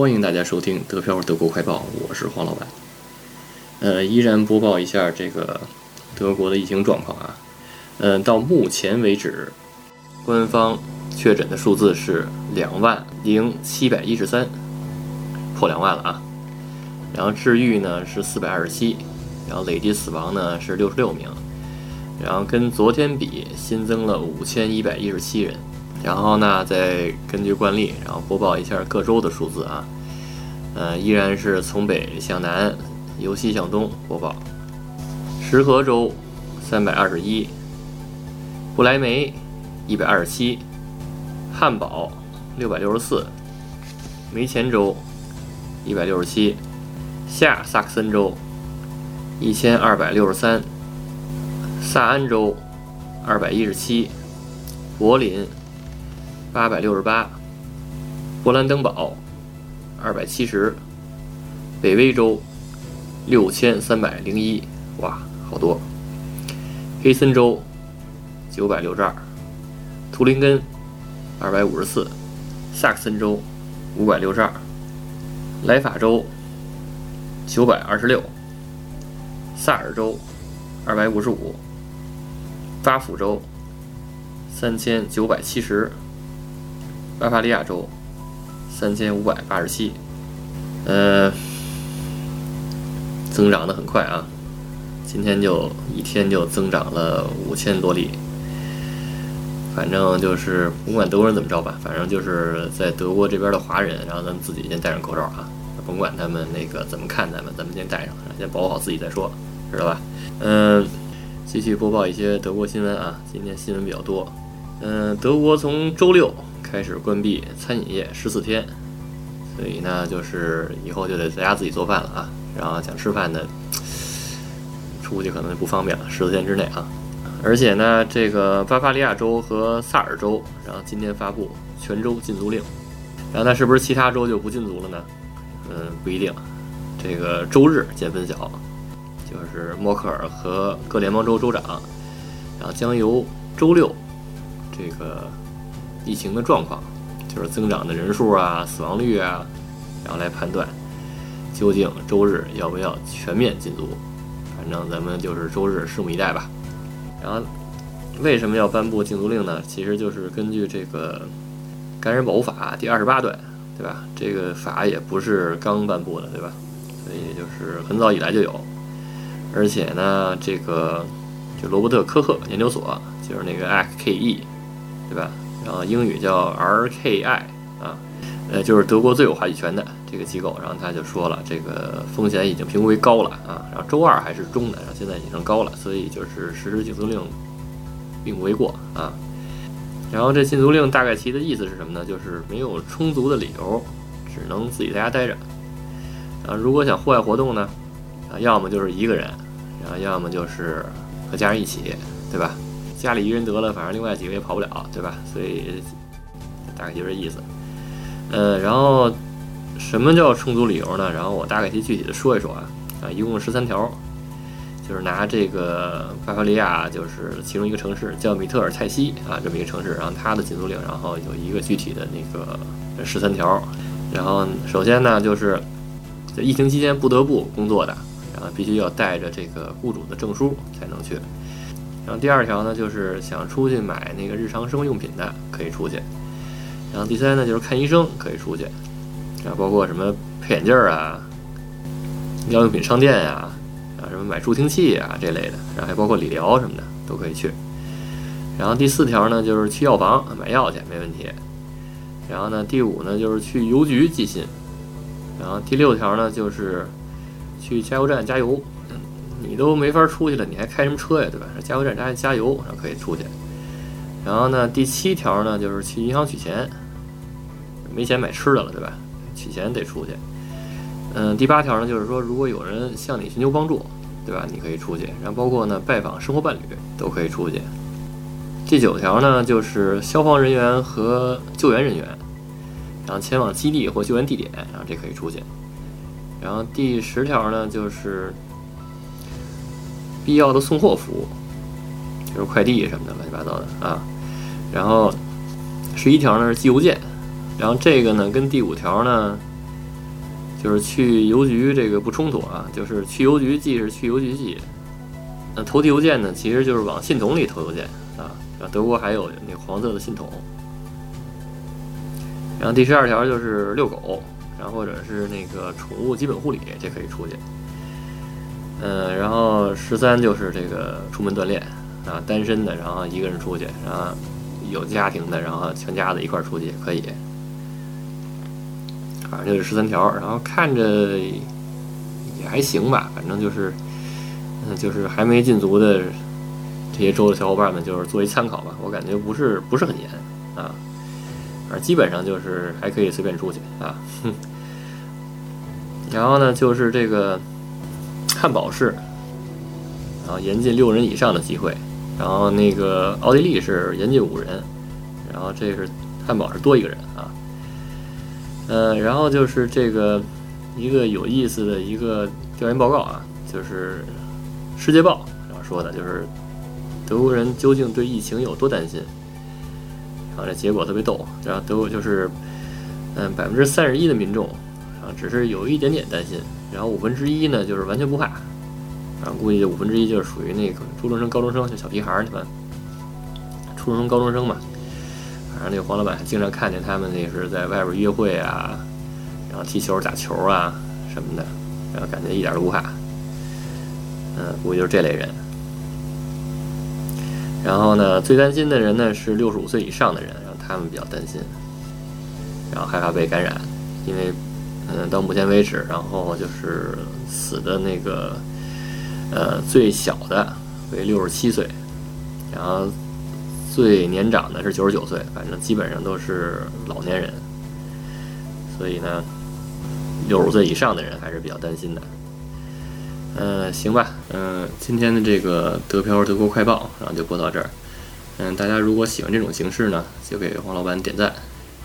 欢迎大家收听德漂德国快报，我是黄老板。呃，依然播报一下这个德国的疫情状况啊。嗯，到目前为止，官方确诊的数字是两万零七百一十三，破两万了啊。然后治愈呢是四百二十七，然后累计死亡呢是六十六名。然后跟昨天比新增了五千一百一十七人，然后呢再根据惯例，然后播报一下各州的数字啊，呃依然是从北向南，由西向东播报。石河州三百二十一，不来梅一百二十七，汉堡六百六十四，梅前州一百六十七，下萨克森州一千二百六十三。萨安州二百一十七，柏林八百六十八，勃兰登堡二百七十，北威州六千三百零一，哇，好多！黑森州九百六十二，图林根二百五十四，萨克森州五百六十二，莱法州九百二十六，萨尔州二百五十五。巴甫州三千九百七十，巴伐利亚州三千五百八十七，呃，增长的很快啊！今天就一天就增长了五千多例。反正就是不管德国人怎么着吧，反正就是在德国这边的华人，然后咱们自己先戴上口罩啊，甭管他们那个怎么看咱们，咱们先戴上，先保护好自己再说，知道吧？嗯。继续播报一些德国新闻啊，今天新闻比较多。嗯，德国从周六开始关闭餐饮业十四天，所以呢，就是以后就得在家自己做饭了啊。然后想吃饭的，出去可能就不方便了，十四天之内啊。而且呢，这个巴伐利亚州和萨尔州，然后今天发布全州禁足令。然后那是不是其他州就不禁足了呢？嗯，不一定。这个周日见分晓。就是默克尔和各联邦州州长，然后将由周六这个疫情的状况，就是增长的人数啊、死亡率啊，然后来判断究竟周日要不要全面禁足。反正咱们就是周日拭目以待吧。然后为什么要颁布禁足令呢？其实就是根据这个《感染保护法》第二十八段，对吧？这个法也不是刚颁布的，对吧？所以就是很早以来就有。而且呢，这个就罗伯特科赫研究所，就是那个 RKE，对吧？然后英语叫 RKI 啊，呃，就是德国最有话语权的这个机构。然后他就说了，这个风险已经评估为高了啊。然后周二还是中的，然后现在已经升高了，所以就是实施禁足令并不为过啊。然后这禁足令大概其的意思是什么呢？就是没有充足的理由，只能自己在家待着。啊，如果想户外活动呢？啊，要么就是一个人，然后要么就是和家人一起，对吧？家里一人得了，反正另外几个也跑不了，对吧？所以大概就这意思。呃，然后什么叫充足理由呢？然后我大概去具体的说一说啊。啊，一共十三条，就是拿这个巴伐利亚，就是其中一个城市叫米特尔泰西啊，这么一个城市，然后它的禁足令，然后有一个具体的那个十三条。然后首先呢，就是在疫情期间不得不工作的。然后，必须要带着这个雇主的证书才能去。然后第二条呢，就是想出去买那个日常生活用品的可以出去。然后第三呢，就是看医生可以出去。啊，包括什么配眼镜啊、医疗用品商店呀、啊什么买助听器啊这类的，然后还包括理疗什么的都可以去。然后第四条呢，就是去药房买药去没问题。然后呢，第五呢，就是去邮局寄信。然后第六条呢，就是。去加油站加油，你都没法出去了，你还开什么车呀，对吧？加油站加加油，然后可以出去。然后呢，第七条呢，就是去银行取钱，没钱买吃的了，对吧？取钱得出去。嗯，第八条呢，就是说如果有人向你寻求帮助，对吧？你可以出去。然后包括呢，拜访生活伴侣都可以出去。第九条呢，就是消防人员和救援人员，然后前往基地或救援地点，然后这可以出去。然后第十条呢，就是必要的送货服务，就是快递什么的乱七八糟的啊。然后十一条呢是寄邮件，然后这个呢跟第五条呢就是去邮局这个不冲突啊，就是去邮局寄是去邮局寄，那投递邮件呢，其实就是往信筒里投邮件啊。德国还有那黄色的信筒。然后第十二条就是遛狗，然后或者是那个宠物基本护理，这可以出去。嗯，然后十三就是这个出门锻炼啊，单身的，然后一个人出去，然后有家庭的，然后全家子一块儿出去也可以。反正就是十三条，然后看着也还行吧，反正就是，嗯，就是还没禁足的这些州的小伙伴们，就是作为参考吧。我感觉不是不是很严啊。反正基本上就是还可以随便出去啊，哼。然后呢，就是这个汉堡是，然后严禁六人以上的机会，然后那个奥地利是严禁五人，然后这是汉堡是多一个人啊。呃，然后就是这个一个有意思的一个调研报告啊，就是《世界报》然后说的，就是德国人究竟对疫情有多担心。啊，这结果特别逗，然后德国就是，嗯，百分之三十一的民众啊，只是有一点点担心，然后五分之一呢就是完全不怕，然后估计五分之一就是属于那个初中生、高中生，就小屁孩儿，你们初中生、高中生嘛。反正那个黄老板经常看见他们那是在外边约会啊，然后踢球、打球啊什么的，然后感觉一点都不怕。嗯，估计就是这类人。然后呢，最担心的人呢是六十五岁以上的人，然后他们比较担心，然后害怕被感染，因为，嗯，到目前为止，然后就是死的那个，呃，最小的为六十七岁，然后最年长的是九十九岁，反正基本上都是老年人，所以呢，六十岁以上的人还是比较担心的。嗯，行吧，嗯，今天的这个德漂德国快报，然后就播到这儿。嗯，大家如果喜欢这种形式呢，就给黄老板点赞，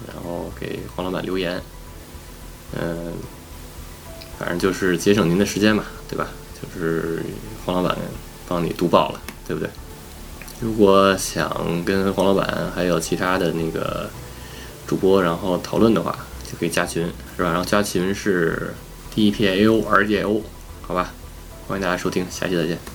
然后给黄老板留言。嗯，反正就是节省您的时间嘛，对吧？就是黄老板帮你读报了，对不对？如果想跟黄老板还有其他的那个主播然后讨论的话，就可以加群，是吧？然后加群是 D P A O RGO 好吧？欢迎大家收听，下期再见。